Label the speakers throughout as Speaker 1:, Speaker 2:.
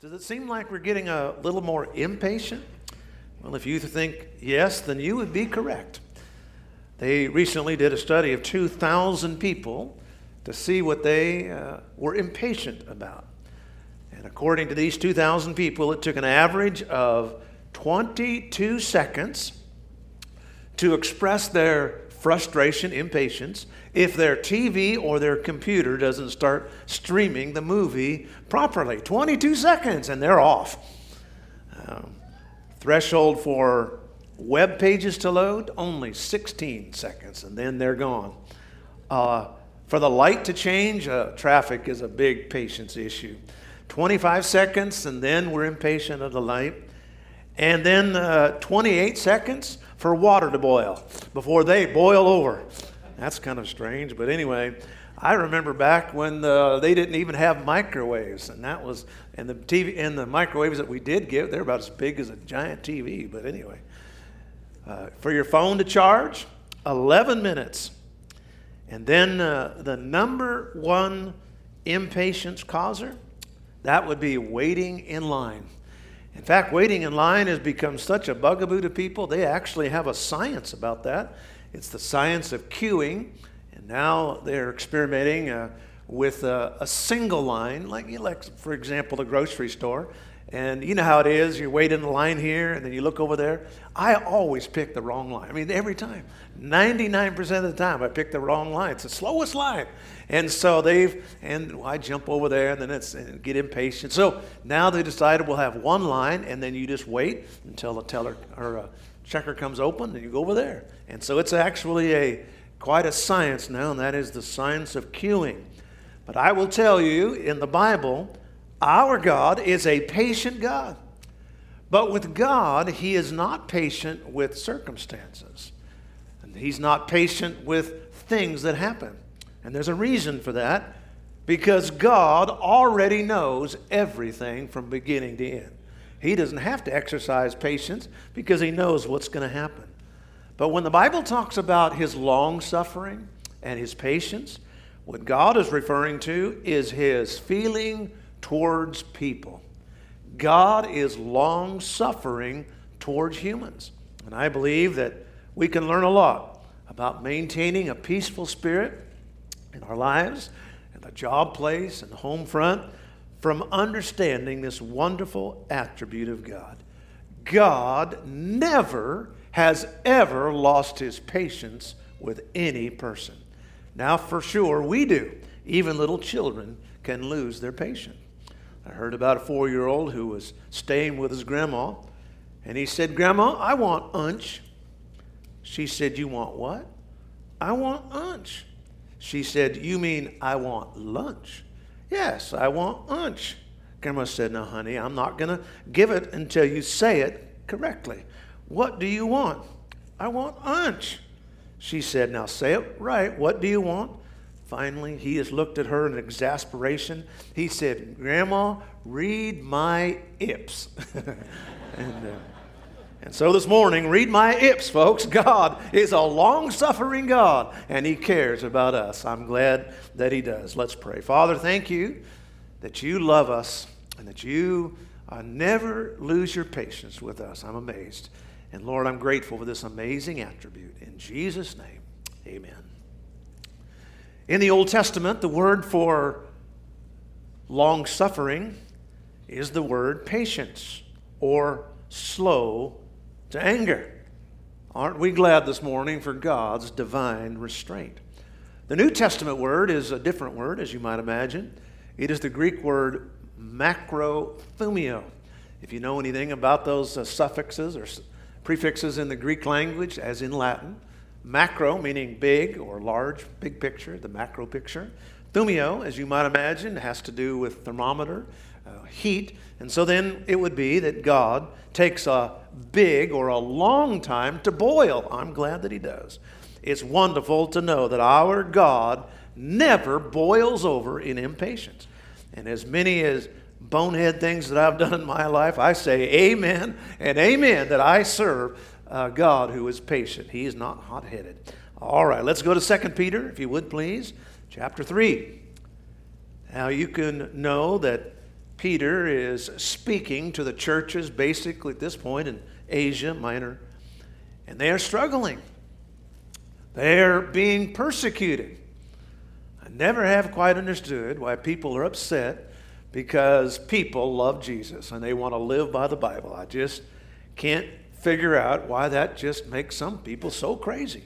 Speaker 1: Does it seem like we're getting a little more impatient? Well, if you think yes, then you would be correct. They recently did a study of 2,000 people to see what they uh, were impatient about. And according to these 2,000 people, it took an average of 22 seconds to express their frustration, impatience, if their TV or their computer doesn't start streaming the movie properly. 22 seconds and they're off. Um, threshold for web pages to load, only 16 seconds, and then they're gone. Uh, for the light to change, uh, traffic is a big patience issue. 25 seconds, and then we're impatient of the light. And then uh, 28 seconds for water to boil before they boil over. That's kind of strange, but anyway, I remember back when the, they didn't even have microwaves, and that was and the TV and the microwaves that we did get, they're about as big as a giant TV. But anyway, uh, for your phone to charge, 11 minutes, and then uh, the number one impatience causer, that would be waiting in line. In fact, waiting in line has become such a bugaboo to people. They actually have a science about that. It's the science of queuing, and now they're experimenting uh, with a, a, single line, like, like, for example, the grocery store. And you know how it is. You wait in the line here, and then you look over there. I always pick the wrong line. I mean, every time. 99% of the time, I pick the wrong line. It's the slowest line. And so they've, and I jump over there, and then it's and get impatient. So now they decided we'll have one line, and then you just wait until the teller or uh, checker comes open, and you go over there. And so it's actually a quite a science now, and that is the science of queuing. But I will tell you, in the Bible, our God is a patient God. But with God, He is not patient with circumstances. And He's not patient with things that happen. And there's a reason for that because God already knows everything from beginning to end. He doesn't have to exercise patience because He knows what's going to happen. But when the Bible talks about His long suffering and His patience, what God is referring to is His feeling towards people. God is long suffering towards humans. And I believe that we can learn a lot about maintaining a peaceful spirit in our lives, in the job place, and the home front, from understanding this wonderful attribute of God. God never has ever lost his patience with any person. Now, for sure, we do. Even little children can lose their patience. I heard about a four year old who was staying with his grandma, and he said, Grandma, I want unch. She said, You want what? I want unch. She said, You mean I want lunch? Yes, I want lunch. Grandma said, No, honey, I'm not going to give it until you say it correctly. What do you want? I want lunch. She said, Now say it right. What do you want? Finally, he has looked at her in exasperation. He said, Grandma, read my ips. and, uh, and so this morning, read my ips, folks. God is a long suffering God, and He cares about us. I'm glad that He does. Let's pray. Father, thank you that you love us and that you uh, never lose your patience with us. I'm amazed. And Lord, I'm grateful for this amazing attribute. In Jesus' name, amen. In the Old Testament, the word for long suffering is the word patience or slow to anger. Aren't we glad this morning for God's divine restraint? The New Testament word is a different word, as you might imagine. It is the Greek word macrothumio. If you know anything about those uh, suffixes or prefixes in the Greek language, as in Latin, Macro, meaning big or large, big picture, the macro picture. Thumio, as you might imagine, has to do with thermometer, uh, heat. And so then it would be that God takes a big or a long time to boil. I'm glad that He does. It's wonderful to know that our God never boils over in impatience. And as many as bonehead things that I've done in my life, I say amen and amen that I serve uh, God who is patient. He is not hot headed. All right, let's go to 2 Peter, if you would please, chapter 3. Now you can know that Peter is speaking to the churches basically at this point in Asia Minor, and they are struggling. They are being persecuted. I never have quite understood why people are upset because people love Jesus and they want to live by the Bible. I just can't figure out why that just makes some people so crazy.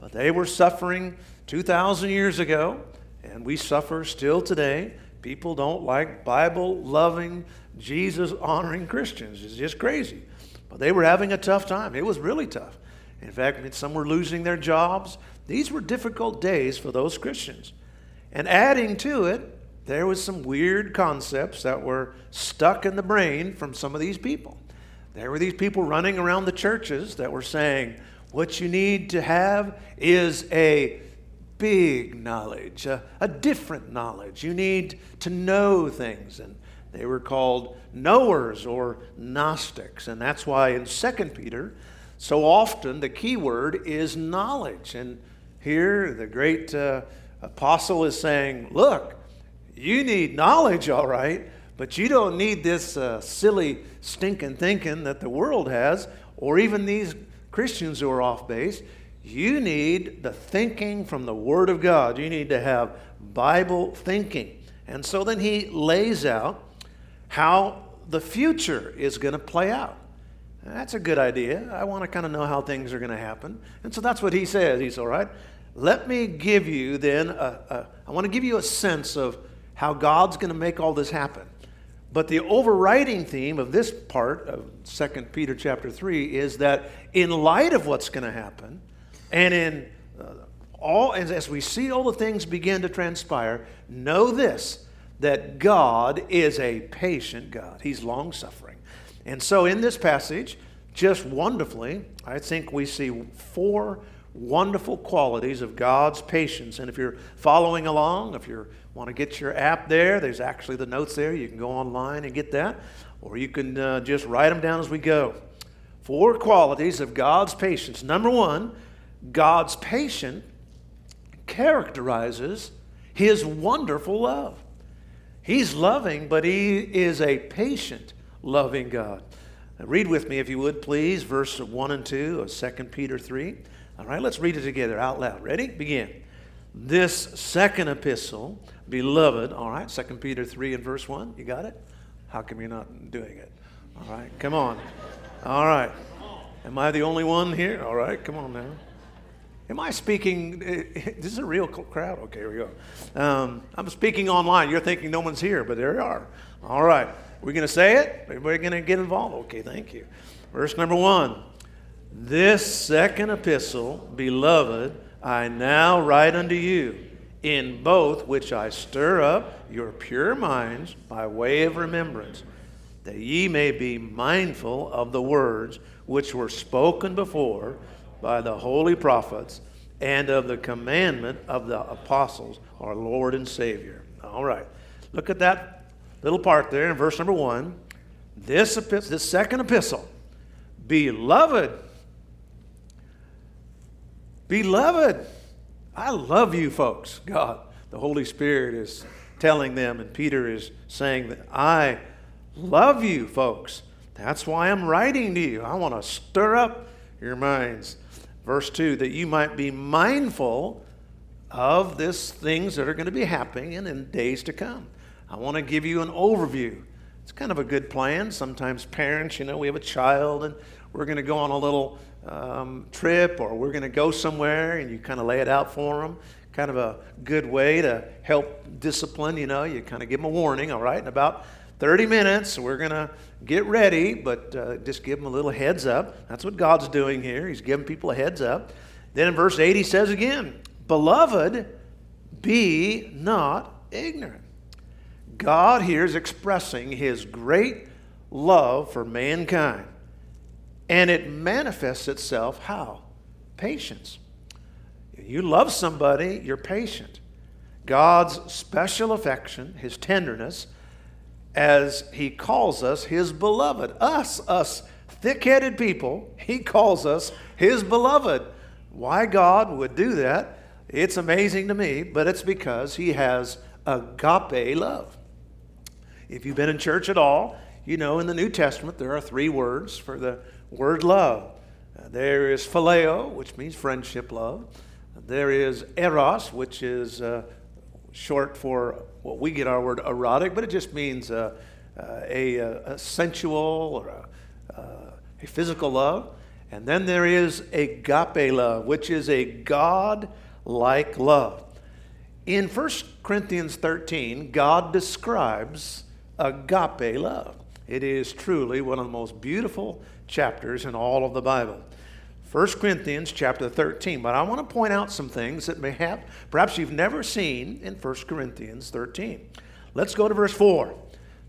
Speaker 1: But they were suffering 2,000 years ago, and we suffer still today. People don't like Bible loving, Jesus honoring Christians. It's just crazy. But they were having a tough time. It was really tough. In fact, some were losing their jobs. These were difficult days for those Christians. And adding to it, there was some weird concepts that were stuck in the brain from some of these people. There were these people running around the churches that were saying, what you need to have is a big knowledge, a, a, different knowledge. You need to know things. And they were called knowers or Gnostics. And that's why in 2 Peter, so often the key word is knowledge. And here the great uh, apostle is saying, look, you need knowledge, all right, but you don't need this uh, silly, stinking thinking that the world has, or even these Christians who are off base. You need the thinking from the Word of God. You need to have Bible thinking. And so then he lays out how the future is going to play out. That's a good idea. I want to kind of know how things are going to happen. And so that's what he says. He's all right. Let me give you then, a, a, I want to give you a sense of how God's going to make all this happen. But the overriding theme of this part of 2 Peter chapter 3 is that in light of what's going to happen, and in uh, all, as we see all the things begin to transpire, know this that God is a patient God. He's long suffering. And so in this passage, just wonderfully, I think we see four wonderful qualities of God's patience. And if you're following along, if you want to get your app there, there's actually the notes there. You can go online and get that, or you can uh, just write them down as we go. Four qualities of God's patience. Number one, God's patience characterizes his wonderful love. He's loving, but he is a patient, loving God. Read with me, if you would, please, verse 1 and 2 of 2 Peter 3. All right, let's read it together out loud. Ready? Begin. This second epistle, beloved, all right, 2 Peter 3 and verse 1. You got it? How come you're not doing it? All right, come on. All right. Am I the only one here? All right, come on now. Am I speaking? This is a real crowd. Okay, here we go. Um, I'm speaking online. You're thinking no one's here, but there you are. All right. We're going to say it. Everybody going to get involved. Okay, thank you. Verse number one. This second epistle, beloved, I now write unto you, in both which I stir up your pure minds by way of remembrance, that ye may be mindful of the words which were spoken before by the holy prophets and of the commandment of the apostles, our Lord and Savior. All right. Look at that little part there in verse number one. This, this second epistle, beloved, beloved, I love you folks. God, the Holy Spirit is telling them, and Peter is saying that I love you folks. That's why I'm writing to you. I want to stir up your minds. Verse 2 that you might be mindful of this things that are going to be happening in days to come. I want to give you an overview. It's kind of a good plan. Sometimes parents, you know, we have a child and we're going to go on a little um, trip or we're going to go somewhere and you kind of lay it out for them. Kind of a good way to help discipline, you know, you kind of give them a warning, all right? In about 30 minutes, we're going to get ready, but uh, just give them a little heads up. That's what God's doing here. He's giving people a heads up. Then in verse 8, he says again, Beloved, be not ignorant. God here is expressing his great love for mankind. And it manifests itself how? Patience. You love somebody, you're patient. God's special affection, his tenderness, as he calls us his beloved. Us, us thick headed people, he calls us his beloved. Why God would do that, it's amazing to me, but it's because he has agape love. If you've been in church at all, you know in the New Testament there are three words for the word love. Uh, there is phileo, which means friendship love. There is eros, which is uh, short for what we get our word erotic, but it just means uh, uh a, a, sensual or a, uh, a physical love. And then there is agape love, which is a God like love. In 1 Corinthians 13, God describes agape love. It is truly one of the most beautiful chapters in all of the Bible. 1 Corinthians chapter 13. But I want to point out some things that may have, perhaps you've never seen in 1 Corinthians 13. Let's go to verse 4.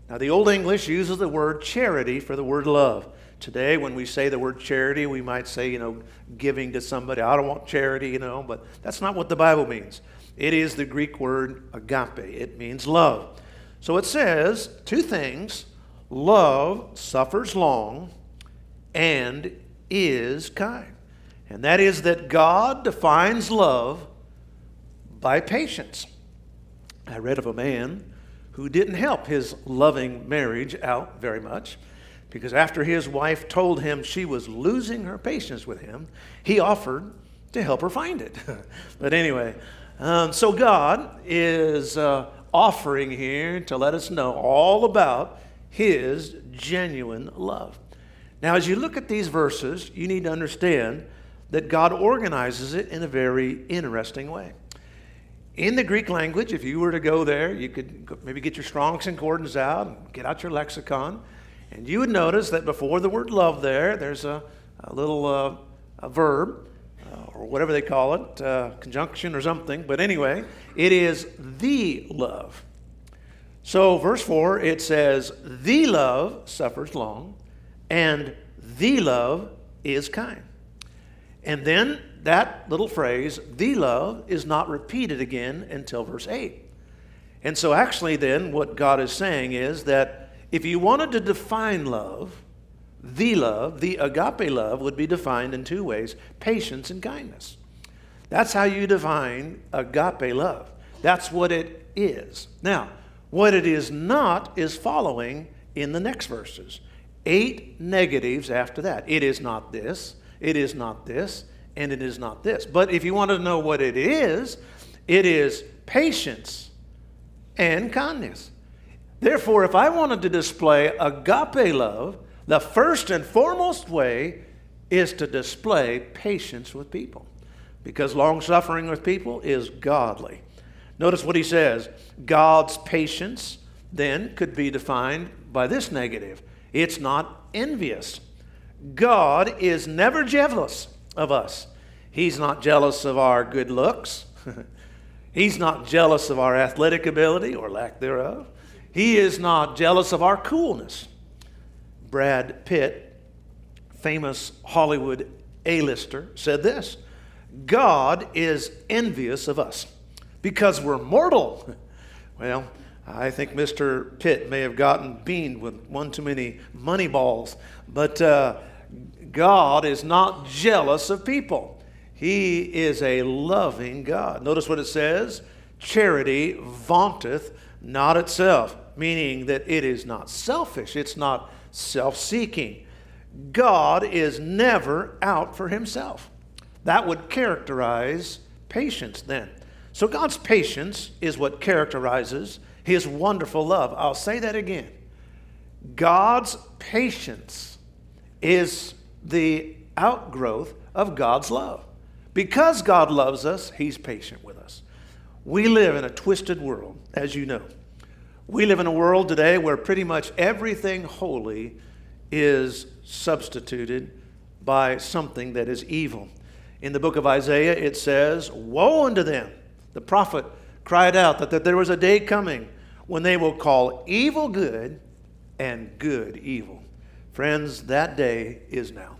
Speaker 1: Now, the Old English uses the word charity for the word love. Today, when we say the word charity, we might say, you know, giving to somebody. I don't want charity, you know, but that's not what the Bible means. It is the Greek word agape, it means love. So it says two things love suffers long and is kind. And that is that God defines love by patience. I read of a man who didn't help his loving marriage out very much because after his wife told him she was losing her patience with him, he offered to help her find it. but anyway, um, so God is uh, offering here to let us know all about his genuine love. Now, as you look at these verses, you need to understand that God organizes it in a very interesting way. In the Greek language, if you were to go there, you could maybe get your Strong's Concordance out and get out your lexicon and you would notice that before the word love there, there's a, a little uh, a verb, uh, or whatever they call it, uh, conjunction or something. But anyway, it is the love. So, verse 4, it says, The love suffers long, and the love is kind. And then that little phrase, the love, is not repeated again until verse 8. And so, actually, then, what God is saying is that if you wanted to define love, the love, the agape love, would be defined in two ways patience and kindness. That's how you define agape love. That's what it is. Now, what it is not is following in the next verses. Eight negatives after that. It is not this, it is not this, and it is not this. But if you want to know what it is, it is patience and kindness. Therefore, if I wanted to display agape love, the first and foremost way is to display patience with people because long suffering with people is godly. Notice what he says God's patience then could be defined by this negative it's not envious. God is never jealous of us. He's not jealous of our good looks. He's not jealous of our athletic ability or lack thereof. He is not jealous of our coolness. Brad Pitt, famous Hollywood A-lister, said this God is envious of us because we're mortal. Well, I think Mr. Pitt may have gotten beamed with one too many money balls, but uh, God is not jealous of people. He is a loving God. Notice what it says charity vaunteth not itself meaning that it is not selfish, it's not self seeking. God is never out for himself. That would characterize patience then. So God's patience is what characterizes his wonderful love. I'll say that again. God's patience is the outgrowth of God's love. Because God loves us, he's patient with us. We live in a twisted world, as you know. We live in a world today where pretty much everything holy is substituted by something that is evil. In the book of Isaiah, it says, Woe unto them! The prophet cried out that, that there was a day coming when they will call evil good and good evil. Friends, that day is now.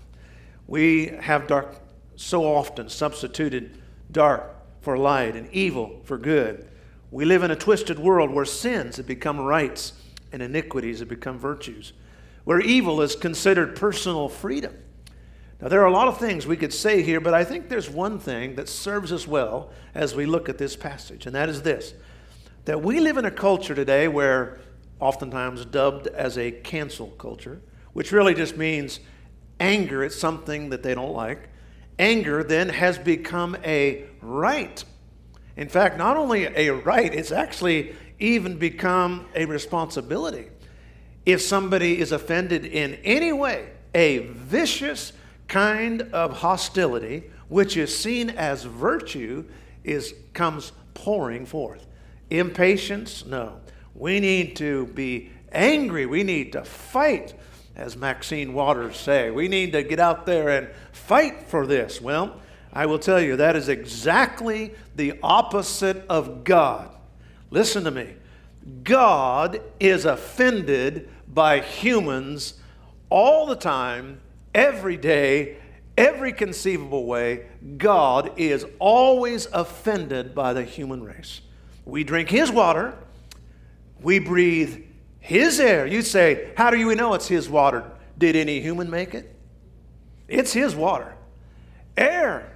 Speaker 1: We have dark so often substituted dark for light and evil for good. We live in a twisted world where sins have become rights and iniquities have become virtues, where evil is considered personal freedom. Now, there are a lot of things we could say here, but I think there's one thing that serves us well as we look at this passage, and that is this that we live in a culture today where oftentimes dubbed as a cancel culture, which really just means anger at something that they don't like. Anger then has become a right. In fact, not only a right, it's actually even become a responsibility. If somebody is offended in any way, a vicious kind of hostility, which is seen as virtue, is comes pouring forth. Impatience, no. We need to be angry. We need to fight, as Maxine Waters say. We need to get out there and fight for this. Well, I will tell you that is exactly the opposite of God. Listen to me. God is offended by humans all the time, every day, every conceivable way. God is always offended by the human race. We drink His water, we breathe His air. You say, How do you know it's His water? Did any human make it? It's His water. Air,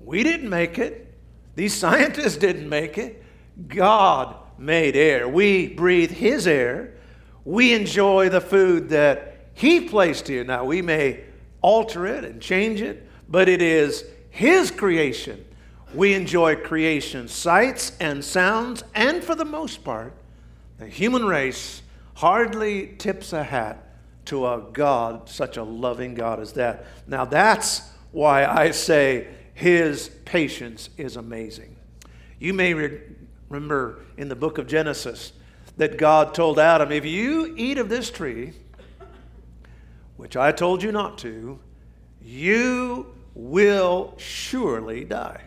Speaker 1: we didn't make it. These scientists didn't make it. God made air. We breathe His air. We enjoy the food that He placed here. Now, we may alter it and change it, but it is His creation. We enjoy creation sights and sounds, and for the most part, the human race hardly tips a hat to a God, such a loving God as that. Now, that's why I say His patience is amazing. You may re- remember in the book of Genesis that God told Adam, If you eat of this tree, which I told you not to, you will surely die.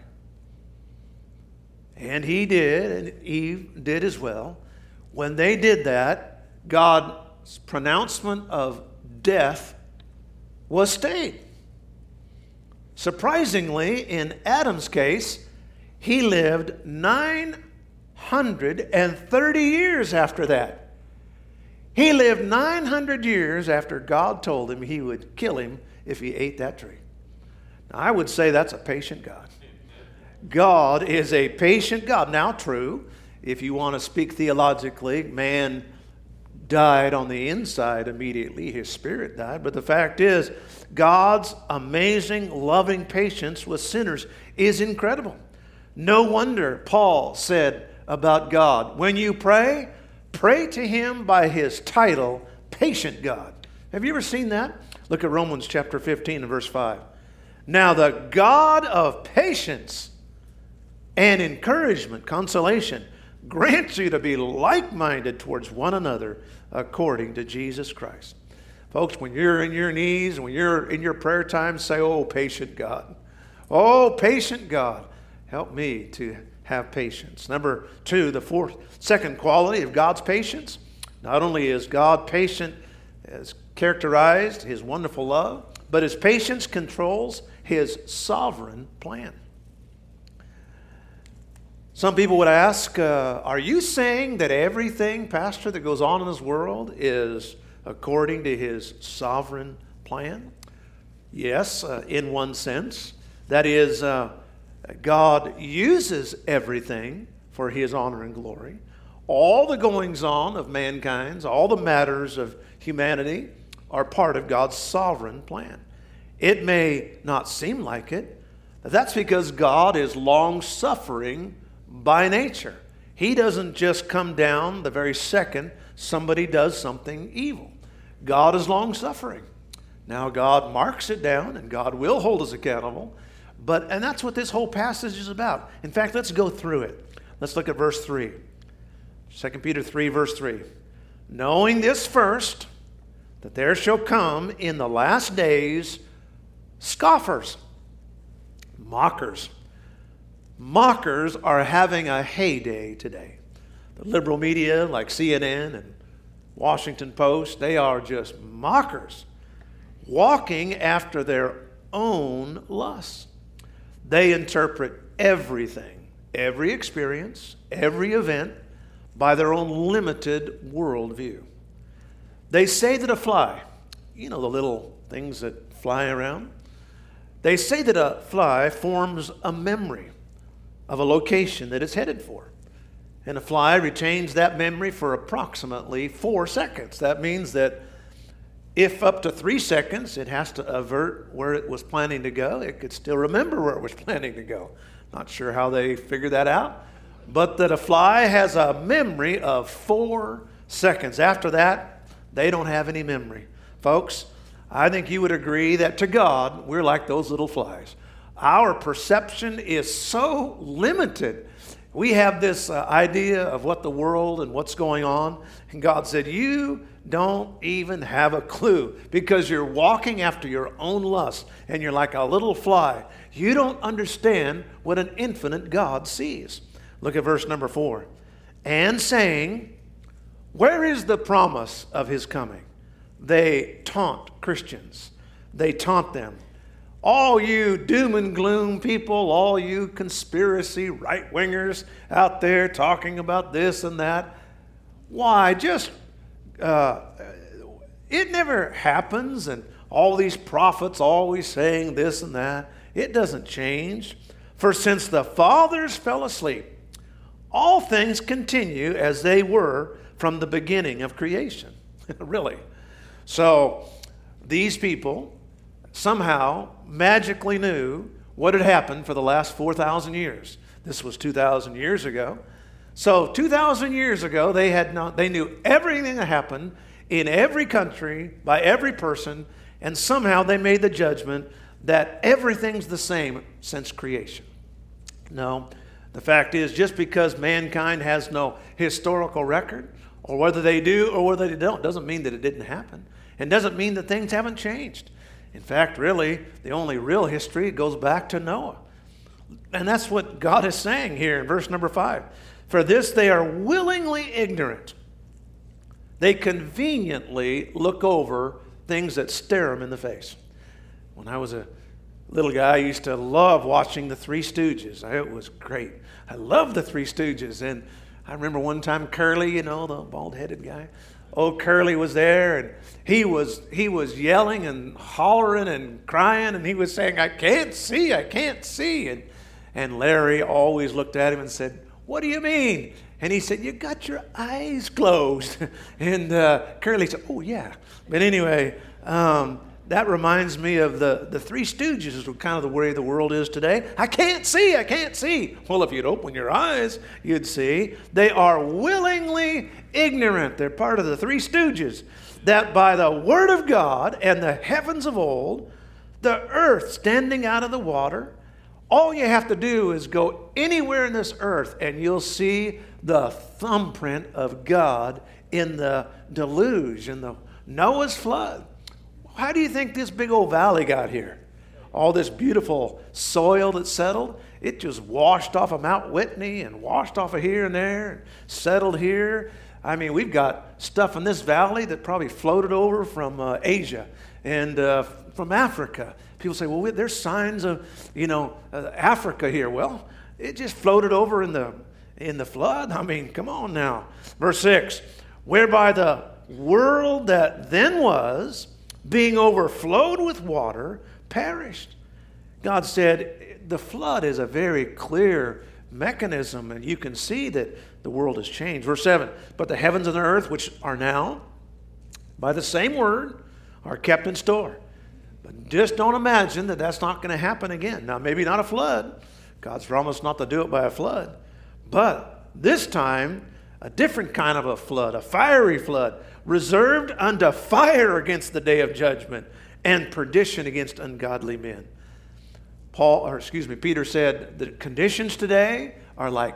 Speaker 1: And he did, and Eve did as well. When they did that, God's pronouncement of death was stayed. Surprisingly, in Adam's case, he lived 930 years after that. He lived 900 years after God told him he would kill him if he ate that tree. Now, I would say that's a patient God. God is a patient God. Now, true, if you want to speak theologically, man died on the inside immediately, his spirit died. But the fact is, God's amazing, loving patience with sinners is incredible. No wonder Paul said about God, when you pray, pray to him by his title, Patient God. Have you ever seen that? Look at Romans chapter 15 and verse 5. Now, the God of patience and encouragement, consolation, grants you to be like minded towards one another according to Jesus Christ. Folks, when you're in your knees, when you're in your prayer time, say, Oh, patient God. Oh, patient God, help me to have patience. Number two, the fourth, second quality of God's patience. Not only is God patient as characterized his wonderful love, but his patience controls his sovereign plan. Some people would ask, uh, Are you saying that everything, Pastor, that goes on in this world is according to his sovereign plan? Yes, uh, in one sense. That is, uh, God uses everything for his honor and glory. All the goings on of mankind, all the matters of humanity are part of God's sovereign plan. It may not seem like it, but that's because God is long suffering by nature. He doesn't just come down the very second somebody does something evil. God is long suffering. Now, God marks it down and God will hold us accountable. But, and that's what this whole passage is about. In fact, let's go through it. Let's look at verse 3. 2 Peter 3, verse 3. Knowing this first, that there shall come in the last days scoffers, mockers mockers are having a heyday today. The liberal media, like CNN and Washington Post, they are just mockers, walking after their own lusts. They interpret everything, every experience, every event by their own limited worldview. They say that a fly, you know, the little things that fly around, they say that a fly forms a memory of a location that it's headed for. And a fly retains that memory for approximately four seconds. That means that if up to three seconds it has to avert where it was planning to go, it could still remember where it was planning to go. Not sure how they figured that out, but that a fly has a memory of four seconds. After that, they don't have any memory. Folks, I think you would agree that to God, we're like those little flies. Our perception is so limited. We have this uh, idea of what the world and what's going on, and God said, You don't even have a clue because you're walking after your own lust and you're like a little fly. You don't understand what an infinite God sees. Look at verse number four. And saying, Where is the promise of his coming? They taunt Christians. They taunt them. All you doom and gloom people, all you conspiracy right wingers out there talking about this and that, why, just, uh, it never happens, and all these prophets always saying this and that. It doesn't change. For since the fathers fell asleep, all things continue as they were from the beginning of creation. really. So these people somehow magically knew what had happened for the last 4,000 years. This was 2,000 years ago. So 2,000 years ago, they, had not, they knew everything that happened in every country by every person, and somehow they made the judgment that everything's the same since creation. No, the fact is, just because mankind has no historical record, or whether they do or whether they don't, doesn't mean that it didn't happen. And doesn't mean that things haven't changed. In fact, really, the only real history goes back to Noah. And that's what God is saying here in verse number five. For this they are willingly ignorant. They conveniently look over things that stare them in the face. When I was a little guy, I used to love watching the Three Stooges. It was great. I loved the Three Stooges. And I remember one time Curly, you know, the bald headed guy, old Curly was there and he was he was yelling and hollering and crying and he was saying, I can't see, I can't see. And and Larry always looked at him and said, What do you mean? And he said, You got your eyes closed. and uh, Curly said, Oh, yeah. But anyway, um, that reminds me of the, the Three Stooges, is kind of the way the world is today. I can't see, I can't see. Well, if you'd open your eyes, you'd see. They are willingly ignorant. They're part of the Three Stooges. That by the Word of God and the heavens of old, the earth standing out of the water, all you have to do is go anywhere in this earth and you'll see the thumbprint of God in the deluge, in the Noah's flood. How do you think this big old valley got here? All this beautiful soil that settled, it just washed off of Mount Whitney and washed off of here and there and settled here. I mean, we've got stuff in this valley that probably floated over from uh, Asia and uh, from Africa. People say, well, there's signs of, you know, uh, Africa here. Well, it just floated over in the, in the flood. I mean, come on now. Verse 6 whereby the world that then was, being overflowed with water, perished. God said, the flood is a very clear mechanism, and you can see that the world has changed. Verse 7 But the heavens and the earth, which are now, by the same word, are kept in store. But just don't imagine that that's not going to happen again. Now, maybe not a flood. God's promised not to do it by a flood. But this time, a different kind of a flood, a fiery flood, reserved unto fire against the day of judgment and perdition against ungodly men. Paul, or excuse me, Peter said the conditions today are like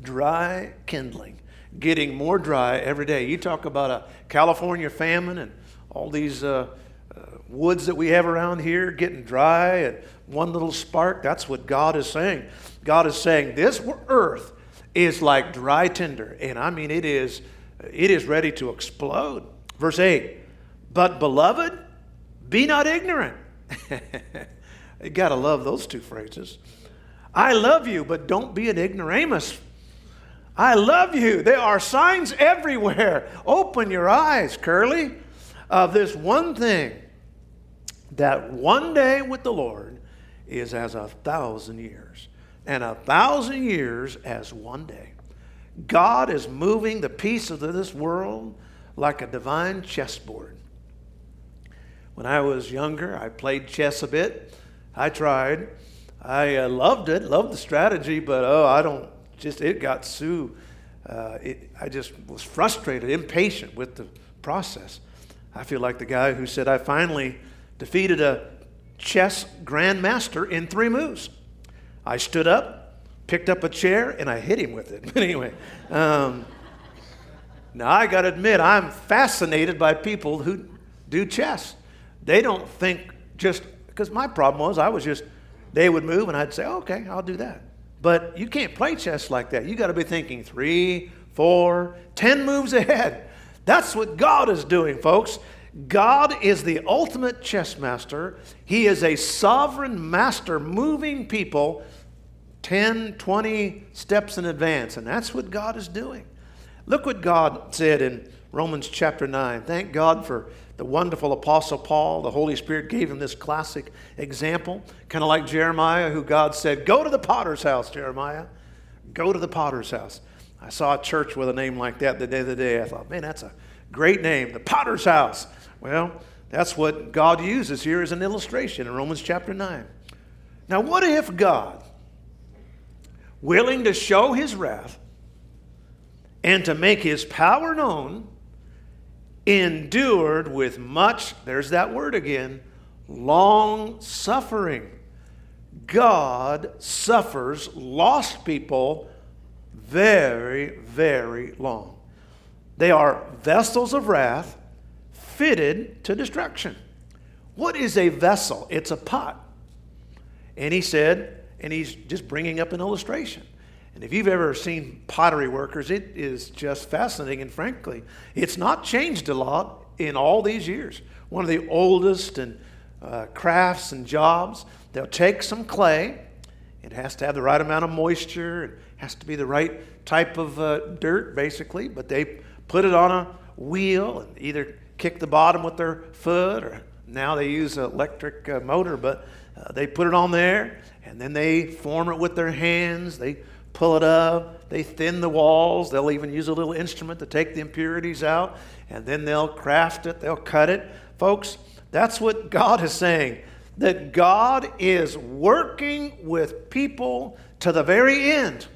Speaker 1: dry kindling, getting more dry every day. You talk about a California famine and all these uh, uh, woods that we have around here getting dry and one little spark. That's what God is saying. God is saying this earth is like dry tinder, and I mean it is it is ready to explode. Verse 8, but beloved, be not ignorant. you got to love those two phrases. I love you, but don't be an ignoramus. I love you. There are signs everywhere. Open your eyes, Curly, of this one thing that one day with the Lord is as a thousand years, and a thousand years as one day. God is moving the pieces of this world like a divine chessboard. When I was younger, I played chess a bit. I tried. I uh, loved it, loved the strategy, but oh, I don't, just, it got so, uh, it, I just was frustrated, impatient with the process. I feel like the guy who said, I finally defeated a chess grandmaster in three moves. I stood up, picked up a chair, and I hit him with it. But anyway, um, now I got to admit, I'm fascinated by people who do chess. They don't think just, because my problem was I was just, they would move and I'd say, okay, I'll do that. But you can't play chess like that. You got to be thinking three, four, ten moves ahead. That's what God is doing, folks. God is the ultimate chess master. He is a sovereign master moving people 10, 20 steps in advance. And that's what God is doing. Look what God said in Romans chapter 9. Thank God for the wonderful Apostle Paul. The Holy Spirit gave him this classic example, kind of like Jeremiah, who God said, Go to the potter's house, Jeremiah. Go to the potter's house. I saw a church with a name like that the the day. I thought, man, that's a great name, the potter's house. Well, that's what God uses here as an illustration in Romans chapter 9. Now, what if God, willing to show his wrath and to make his power known, endured with much, there's that word again, long suffering. God suffers lost people very, very long. They are vessels of wrath fitted to destruction. What is a vessel? It's a pot. And he said, and he's just bringing up an illustration. And if you've ever seen pottery workers, it is just fascinating. And frankly, it's not changed a lot in all these years. One of the oldest and uh, crafts and jobs. They'll take some clay. It has to have the right amount of moisture. It has to be the right type of uh, dirt, basically. But they put it on a wheel and either kick the bottom with their foot or now they use an electric uh, motor, but uh, they put it on there and then they form it with their hands. They pull it up, they thin the walls, they'll even use a little instrument to take the impurities out, and then they'll craft it, they'll cut it. Folks, that's what God is saying. That God is working with people to the very end.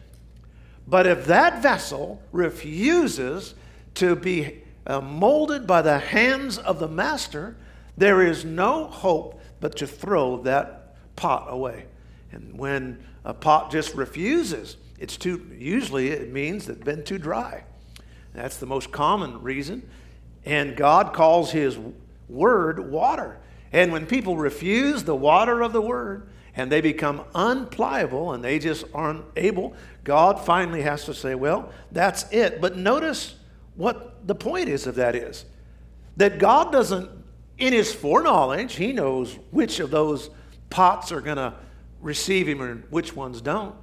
Speaker 1: But if that vessel refuses to be uh, molded by the hands of the master, there is no hope but to throw that pot away. And when a pot just refuses it's too, usually it means it's been too dry. That's the most common reason. And God calls His word water. And when people refuse the water of the word and they become unpliable and they just aren't able, God finally has to say, well, that's it. But notice what the point is of that is that God doesn't, in His foreknowledge, He knows which of those pots are going to receive Him and which ones don't.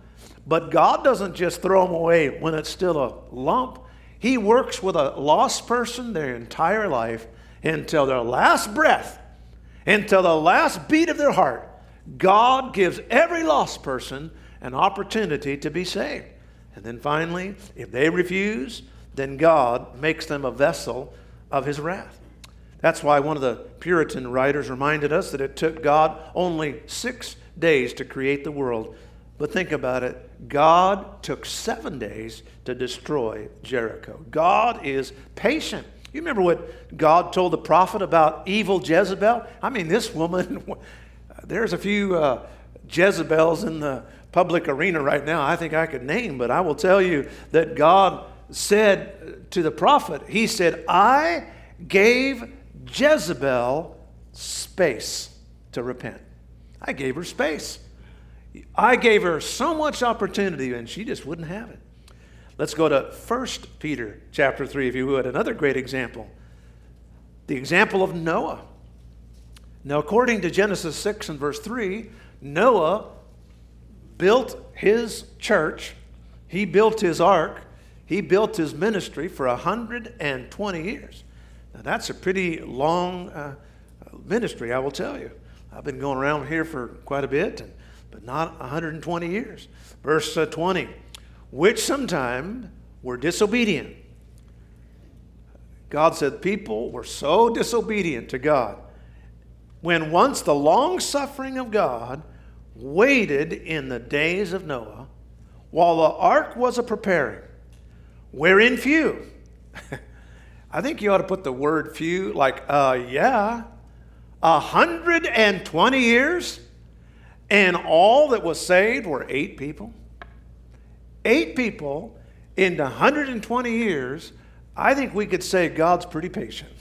Speaker 1: But God doesn't just throw them away when it's still a lump. He works with a lost person their entire life until their last breath, until the last beat of their heart. God gives every lost person an opportunity to be saved. And then finally, if they refuse, then God makes them a vessel of his wrath. That's why one of the Puritan writers reminded us that it took God only six days to create the world. But think about it God took seven days to destroy Jericho. God is patient. You remember what God told the prophet about evil Jezebel? I mean, this woman, there's a few uh, Jezebels in the public arena right now I think I could name, but I will tell you that God said to the prophet, He said, I gave Jezebel space to repent. I gave her space. I gave her so much opportunity and she just wouldn't have it. Let's go to 1 Peter chapter 3, if you would, another great example. The example of Noah. Now, according to Genesis 6 and verse 3, Noah built his church, he built his ark, he built his ministry for 120 years. Now, that's a pretty long uh, ministry, I will tell you. I've been going around here for quite a bit, but not 120 years. Verse uh, 20, which sometime were disobedient. God said people were so disobedient to God. When once the long suffering of God waited in the days of Noah, while the ark was a preparing, wherein few, I think you ought to put the word few like, uh, yeah, a hundred and twenty years, and all that was saved were eight people. Eight people in 120 years, I think we could say God's pretty patient.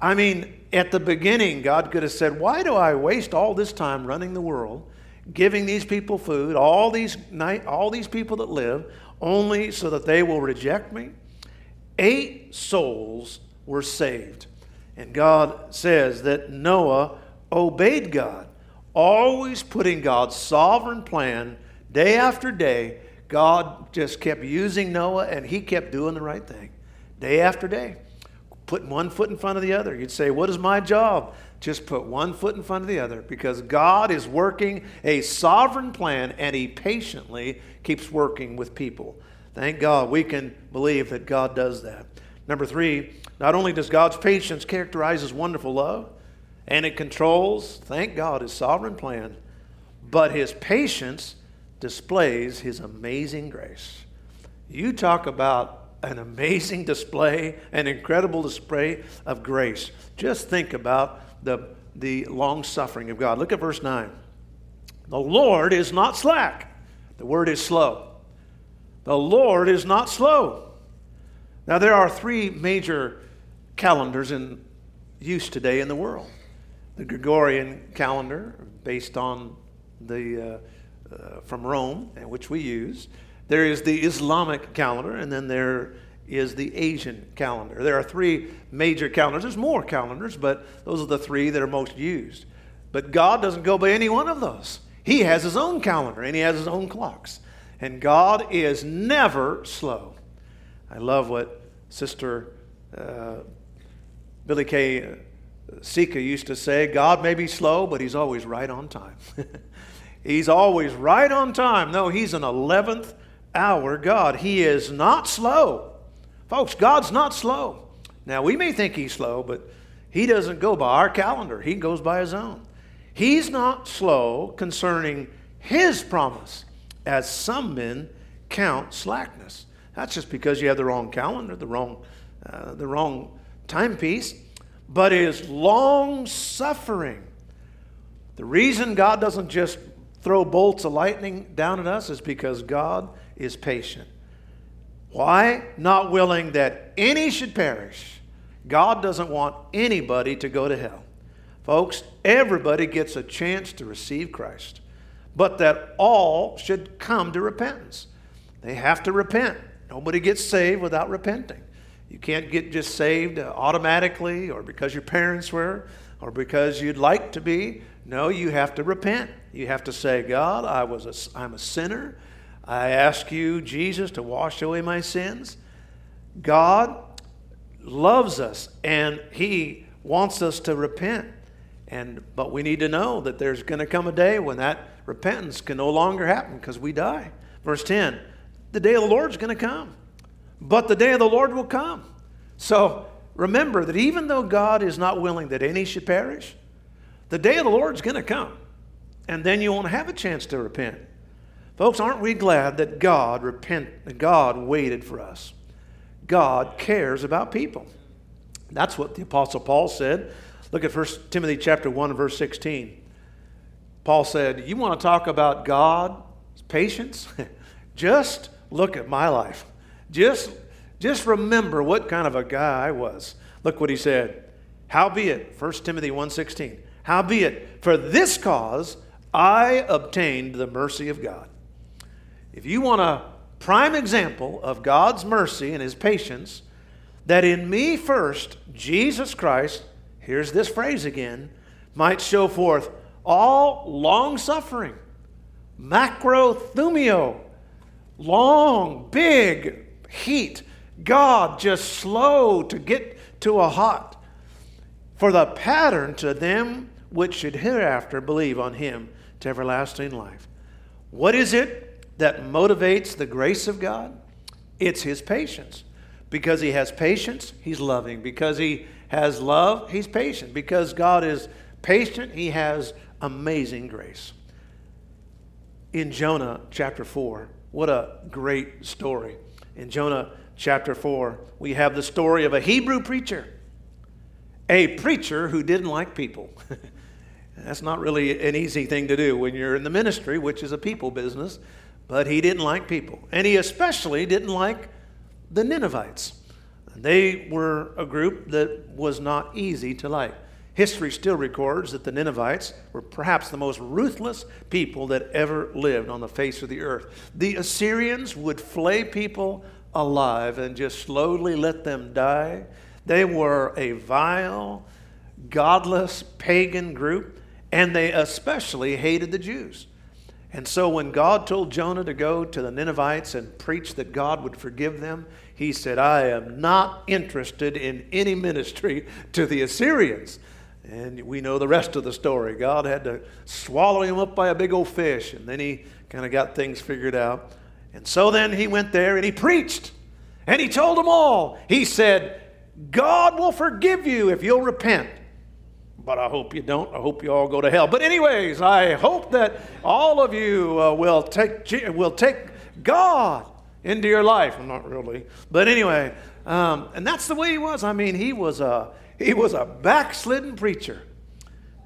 Speaker 1: I mean, at the beginning, God could have said, Why do I waste all this time running the world, giving these people food, all these, night, all these people that live, only so that they will reject me? Eight souls were saved. And God says that Noah obeyed God, always putting God's sovereign plan day after day. God just kept using Noah and he kept doing the right thing day after day, putting one foot in front of the other. You'd say, What is my job? Just put one foot in front of the other because God is working a sovereign plan and he patiently keeps working with people. Thank God we can believe that God does that. Number three, not only does God's patience characterize his wonderful love, and it controls, thank God, his sovereign plan, but his patience displays his amazing grace. You talk about an amazing display, an incredible display of grace. Just think about the, the long suffering of God. Look at verse 9. The Lord is not slack. The word is slow. The Lord is not slow. Now, there are three major calendars in use today in the world the Gregorian calendar, based on the uh, uh, from Rome, which we use. There is the Islamic calendar, and then there is the Asian calendar. There are three major calendars. There's more calendars, but those are the three that are most used. But God doesn't go by any one of those. He has his own calendar and he has his own clocks. And God is never slow. I love what Sister uh, Billy K. Sika used to say God may be slow, but he's always right on time. he's always right on time. No, he's an 11th hour God. He is not slow. Folks, God's not slow. Now, we may think he's slow, but he doesn't go by our calendar, he goes by his own. He's not slow concerning his promise as some men count slackness. That's just because you have the wrong calendar, the wrong, uh, the wrong timepiece, but is long suffering. The reason God doesn't just throw bolts of lightning down at us is because God is patient. Why? Not willing that any should perish. God doesn't want anybody to go to hell. Folks, everybody gets a chance to receive Christ but that all should come to repentance. They have to repent. Nobody gets saved without repenting. You can't get just saved uh, automatically or because your parents were or because you'd like to be. No, you have to repent. You have to say, God, I was a, I'm a sinner. I ask you, Jesus, to wash away my sins. God loves us and He wants us to repent. And, but we need to know that there's going to come a day when that repentance can no longer happen because we die. Verse 10 the day of the Lord is going to come, but the day of the Lord will come. So remember that even though God is not willing that any should perish, the day of the Lord is going to come, and then you won't have a chance to repent. Folks, aren't we glad that God repent God waited for us? God cares about people. That's what the apostle Paul said. Look at 1 Timothy chapter 1 verse 16. Paul said, You want to talk about God's patience? just look at my life. Just, just remember what kind of a guy I was. Look what he said. Howbeit, 1 Timothy 1.16, Howbeit, for this cause I obtained the mercy of God. If you want a prime example of God's mercy and his patience, that in me first, Jesus Christ, here's this phrase again, might show forth all long suffering, macrothumio, long, big heat. God just slow to get to a hot, for the pattern to them which should hereafter believe on him to everlasting life. What is it that motivates the grace of God? It's his patience. Because he has patience, he's loving. Because he has love, he's patient. Because God is patient, he has amazing grace. In Jonah chapter 4, what a great story. In Jonah chapter 4, we have the story of a Hebrew preacher, a preacher who didn't like people. That's not really an easy thing to do when you're in the ministry, which is a people business, but he didn't like people. And he especially didn't like the Ninevites. They were a group that was not easy to like. History still records that the Ninevites were perhaps the most ruthless people that ever lived on the face of the earth. The Assyrians would flay people alive and just slowly let them die. They were a vile, godless, pagan group, and they especially hated the Jews. And so when God told Jonah to go to the Ninevites and preach that God would forgive them, he said, I am not interested in any ministry to the Assyrians. And we know the rest of the story. God had to swallow him up by a big old fish, and then he kind of got things figured out. And so then he went there and he preached. And he told them all. He said, God will forgive you if you'll repent. But I hope you don't. I hope you all go to hell. But, anyways, I hope that all of you uh, will, take, will take God into your life. Not really. But anyway, um, and that's the way he was. I mean, he was a he was a backslidden preacher.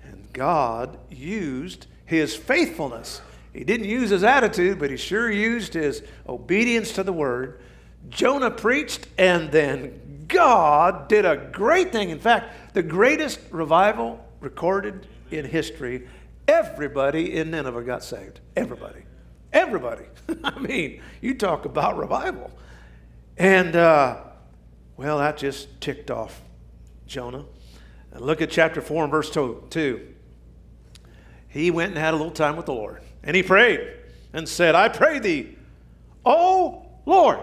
Speaker 1: And God used his faithfulness. He didn't use his attitude, but he sure used his obedience to the word. Jonah preached, and then God did a great thing. In fact, the greatest revival recorded in history, everybody in Nineveh got saved. Everybody. Everybody. I mean, you talk about revival. And, uh, well, that just ticked off Jonah. And look at chapter 4 and verse 2. He went and had a little time with the Lord. And he prayed and said, I pray thee, O Lord,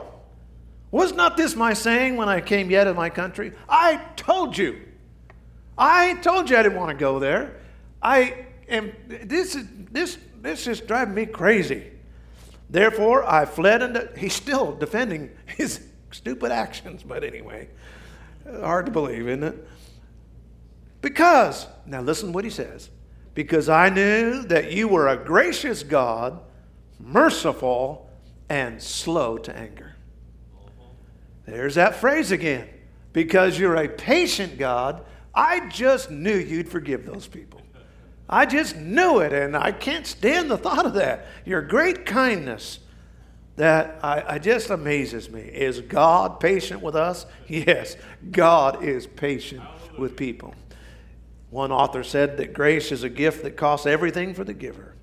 Speaker 1: was not this my saying when I came yet in my country? I told you. I told you I didn't want to go there. I am this is this this is driving me crazy. Therefore I fled into he's still defending his stupid actions, but anyway. Hard to believe, isn't it? Because, now listen what he says. Because I knew that you were a gracious God, merciful, and slow to anger. There's that phrase again. Because you're a patient God, I just knew you'd forgive those people. I just knew it, and I can't stand the thought of that. Your great kindness that I, I, just amazes me. Is God patient with us? Yes, God is patient with people. One author said that grace is a gift that costs everything for the giver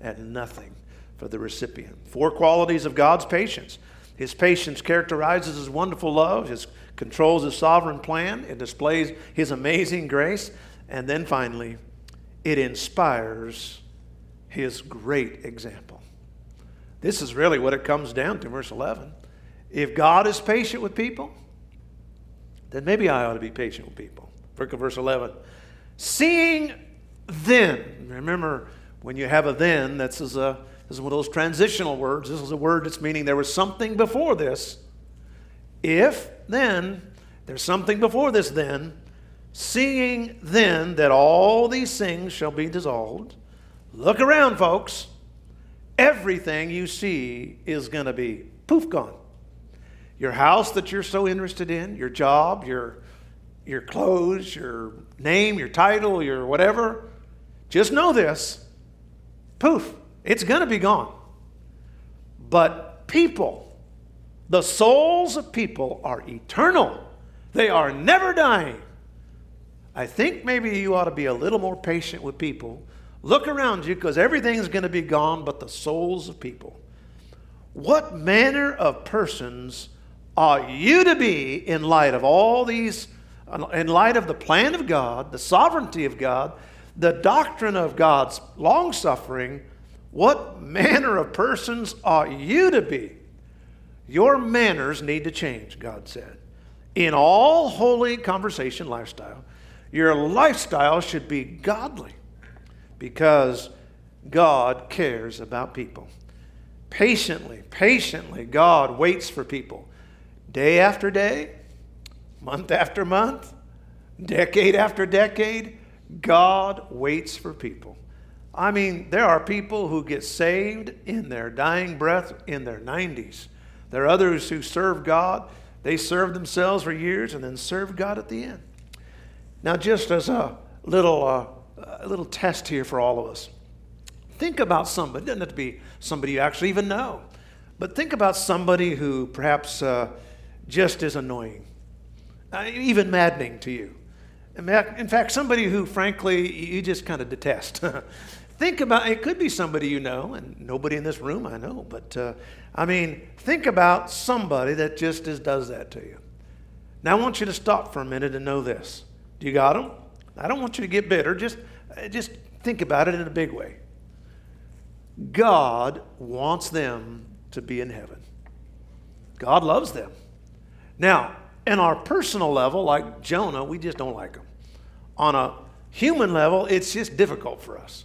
Speaker 1: and nothing for the recipient. Four qualities of God's patience. His patience characterizes his wonderful love, his controls his sovereign plan, it displays his amazing grace, and then finally, it inspires his great example. This is really what it comes down to, verse 11. If God is patient with people, then maybe I ought to be patient with people. Look at verse 11. Seeing then, remember when you have a then, this is, a, this is one of those transitional words. This is a word that's meaning there was something before this. If then, there's something before this then, seeing then that all these things shall be dissolved. Look around, folks everything you see is going to be poof gone. Your house that you're so interested in, your job, your, your clothes, your name, your title, your whatever, just know this poof, it's going to be gone. But people, the souls of people are eternal, they are never dying. I think maybe you ought to be a little more patient with people Look around you because everything's going to be gone but the souls of people. What manner of persons are you to be in light of all these, in light of the plan of God, the sovereignty of God, the doctrine of God's long suffering? What manner of persons are you to be? Your manners need to change, God said. In all holy conversation lifestyle, your lifestyle should be godly because God cares about people. Patiently, patiently, God waits for people. Day after day, month after month, decade after decade, God waits for people. I mean, there are people who get saved in their dying breath in their 90s. There are others who serve God. They serve themselves for years and then serve God at the end. Now, just as a little, uh, a little test here for all of us, think about somebody. It doesn't have to be somebody you actually even know, but think about somebody who perhaps uh, just is annoying, uh, even maddening to you. In fact, somebody who, frankly, you just kind of detest. think about it could be somebody you know and nobody in this room i know but uh, i mean think about somebody that just is, does that to you now i want you to stop for a minute and know this do you got them i don't want you to get bitter. Just uh, just think about it in a big way. God wants them to be in heaven. God loves them. Now in our personal level like jonah we just don't like them on a human level it's just difficult for us.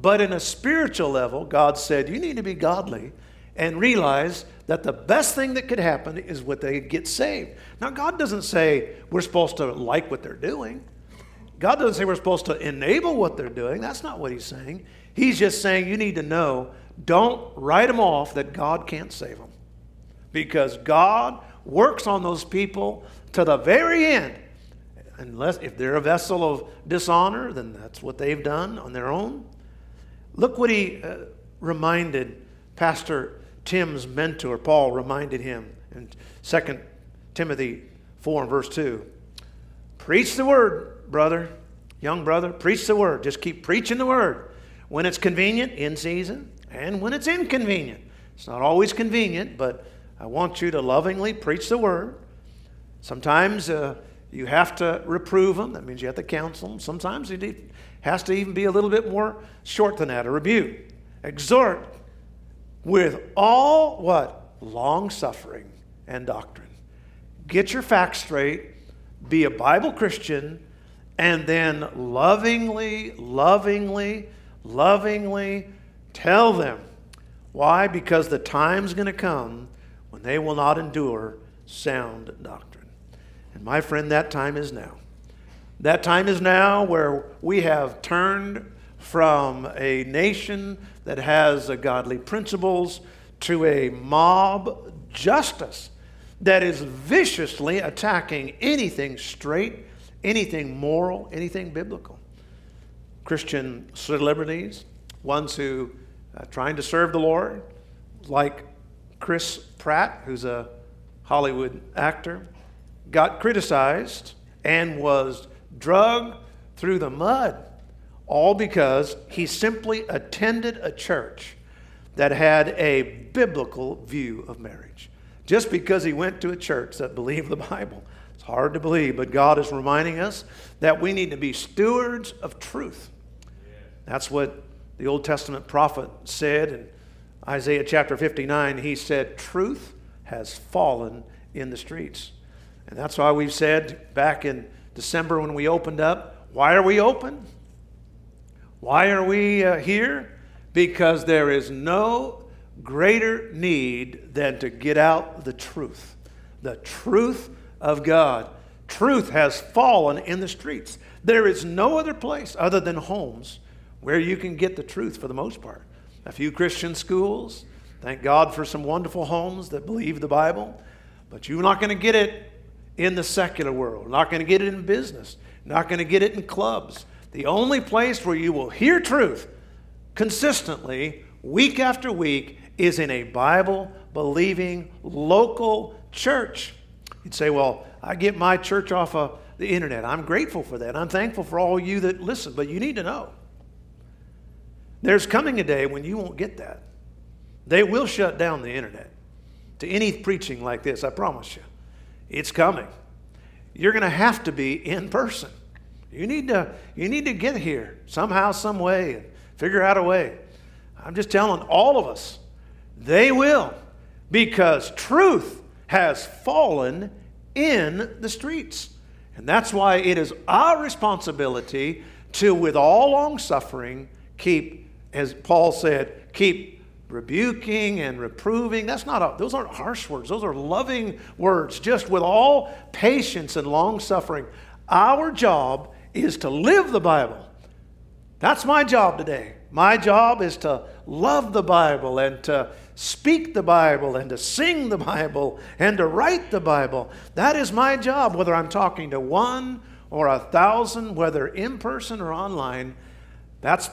Speaker 1: But in a spiritual level, God said, You need to be godly and realize that the best thing that could happen is what they get saved. Now, God doesn't say we're supposed to like what they're doing. God doesn't say we're supposed to enable what they're doing. That's not what He's saying. He's just saying you need to know don't write them off that God can't save them. Because God works on those people to the very end. Unless if they're a vessel of dishonor, then that's what they've done on their own. Look what he uh, reminded Pastor Tim's mentor, Paul, reminded him in 2 Timothy 4 and verse 2. Preach the word, brother, young brother, preach the word. Just keep preaching the word. When it's convenient, in season, and when it's inconvenient. It's not always convenient, but I want you to lovingly preach the word. Sometimes uh, you have to reprove them. That means you have to counsel them. Sometimes it has to even be a little bit more short than that, a rebuke. Exhort with all what? Long suffering and doctrine. Get your facts straight, be a Bible Christian, and then lovingly, lovingly, lovingly tell them. Why? Because the time's going to come when they will not endure sound doctrine. And my friend, that time is now. That time is now where we have turned from a nation that has godly principles to a mob justice that is viciously attacking anything straight, anything moral, anything biblical. Christian celebrities, ones who are uh, trying to serve the Lord, like Chris Pratt, who's a Hollywood actor, got criticized and was drug through the mud, all because he simply attended a church that had a biblical view of marriage. Just because he went to a church that believed the Bible. Hard to believe, but God is reminding us that we need to be stewards of truth. That's what the Old Testament prophet said in Isaiah chapter 59. He said, Truth has fallen in the streets. And that's why we've said back in December when we opened up. Why are we open? Why are we uh, here? Because there is no greater need than to get out the truth. The truth of God. Truth has fallen in the streets. There is no other place other than homes where you can get the truth for the most part. A few Christian schools. Thank God for some wonderful homes that believe the Bible. But you're not going to get it in the secular world, not going to get it in business, not going to get it in clubs. The only place where you will hear truth consistently, week after week, is in a Bible believing local church. You'd say, Well, I get my church off of the internet. I'm grateful for that. I'm thankful for all you that listen, but you need to know there's coming a day when you won't get that. They will shut down the internet to any preaching like this, I promise you. It's coming. You're going to have to be in person. You need to, you need to get here somehow, some way, and figure out a way. I'm just telling all of us, they will, because truth has fallen in the streets. And that's why it is our responsibility to, with all long suffering, keep, as Paul said, keep rebuking and reproving. That's not a, those aren't harsh words. Those are loving words, just with all patience and long suffering. Our job is to live the Bible. That's my job today. My job is to love the Bible and to speak the Bible and to sing the Bible and to write the Bible. That is my job, whether I'm talking to one or a thousand, whether in person or online. That's,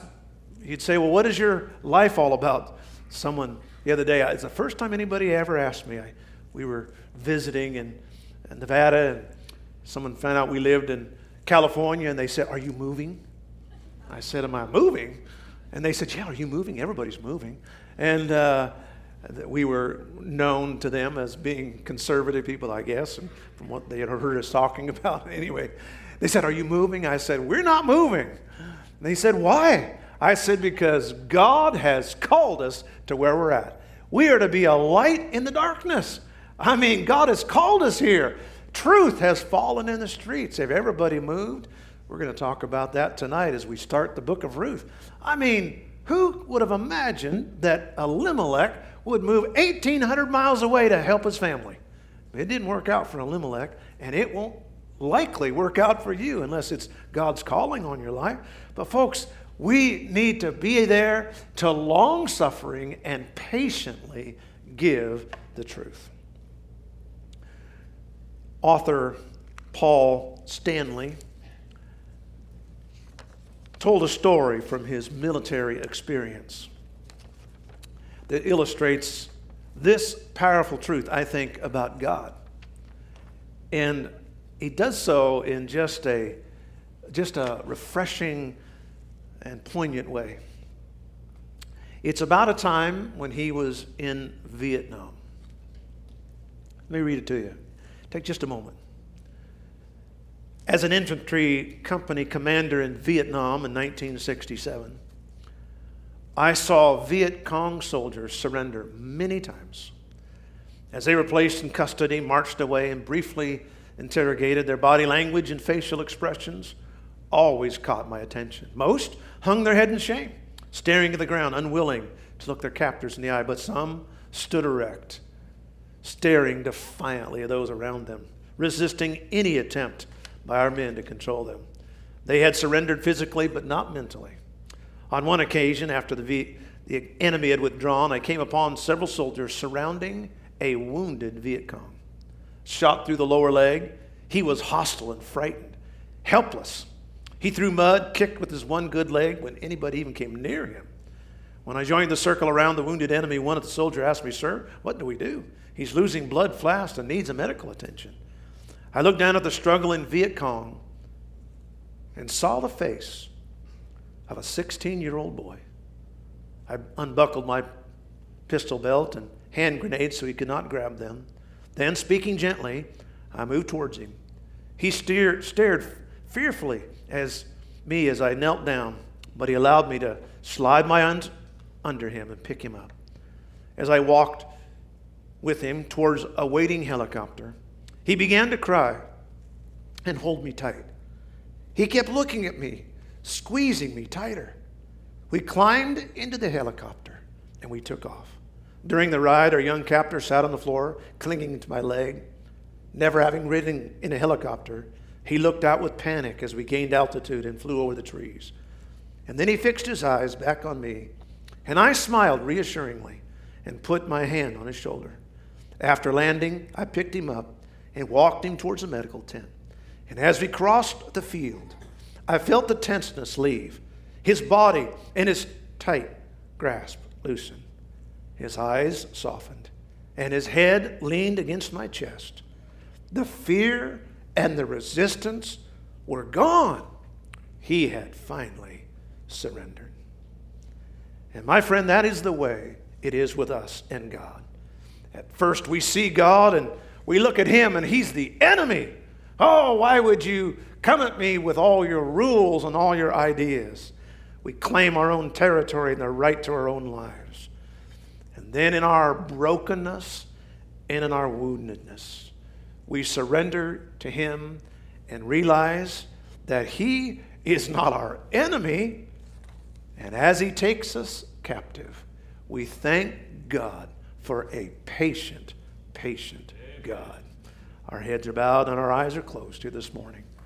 Speaker 1: you'd say, well, what is your life all about? Someone the other day, it's the first time anybody ever asked me. I, we were visiting in, in Nevada, and someone found out we lived in California, and they said, Are you moving? I said, Am I moving? And they said, Yeah, are you moving? Everybody's moving. And uh, we were known to them as being conservative people, I guess, and from what they had heard us talking about. Anyway, they said, Are you moving? I said, We're not moving. And they said, Why? I said, Because God has called us to where we're at. We are to be a light in the darkness. I mean, God has called us here. Truth has fallen in the streets. Have everybody moved? We're going to talk about that tonight as we start the book of Ruth. I mean, who would have imagined that Elimelech would move 1,800 miles away to help his family? It didn't work out for Elimelech, and it won't likely work out for you unless it's God's calling on your life. But, folks, we need to be there to long suffering and patiently give the truth. Author Paul Stanley told a story from his military experience that illustrates this powerful truth, I think, about God. And he does so in just a, just a refreshing and poignant way. It's about a time when he was in Vietnam. Let me read it to you. Take just a moment. As an infantry company commander in Vietnam in 1967, I saw Viet Cong soldiers surrender many times. As they were placed in custody, marched away, and briefly interrogated, their body language and facial expressions always caught my attention. Most hung their head in shame, staring at the ground, unwilling to look their captors in the eye, but some stood erect, staring defiantly at those around them, resisting any attempt by our men to control them. They had surrendered physically, but not mentally. On one occasion, after the, v- the enemy had withdrawn, I came upon several soldiers surrounding a wounded Viet Cong. Shot through the lower leg, he was hostile and frightened, helpless. He threw mud, kicked with his one good leg when anybody even came near him. When I joined the circle around the wounded enemy, one of the soldiers asked me, Sir, what do we do? He's losing blood fast and needs a medical attention. I looked down at the struggling Viet Cong and saw the face of a 16 year old boy. I unbuckled my pistol belt and hand grenades so he could not grab them. Then, speaking gently, I moved towards him. He stared, fearfully as me as I knelt down, but he allowed me to slide my arms under him and pick him up. As I walked with him towards a waiting helicopter, he began to cry and hold me tight. He kept looking at me, squeezing me tighter. We climbed into the helicopter and we took off. During the ride, our young captor sat on the floor, clinging to my leg. Never having ridden in a helicopter, he looked out with panic as we gained altitude and flew over the trees. And then he fixed his eyes back on me, and I smiled reassuringly and put my hand on his shoulder. After landing, I picked him up and walked him towards the medical tent. And as we crossed the field, I felt the tenseness leave. His body and his tight grasp loosen. His eyes softened, and his head leaned against my chest. The fear and the resistance were gone. He had finally surrendered. And my friend, that is the way it is with us and God. At first, we see God and we look at him and he's the enemy. Oh, why would you come at me with all your rules and all your ideas? We claim our own territory and the right to our own lives. And then in our brokenness and in our woundedness, we surrender to him and realize that he is not our enemy. And as he takes us captive, We thank God for a patient, patient God. Our heads are bowed and our eyes are closed here this morning.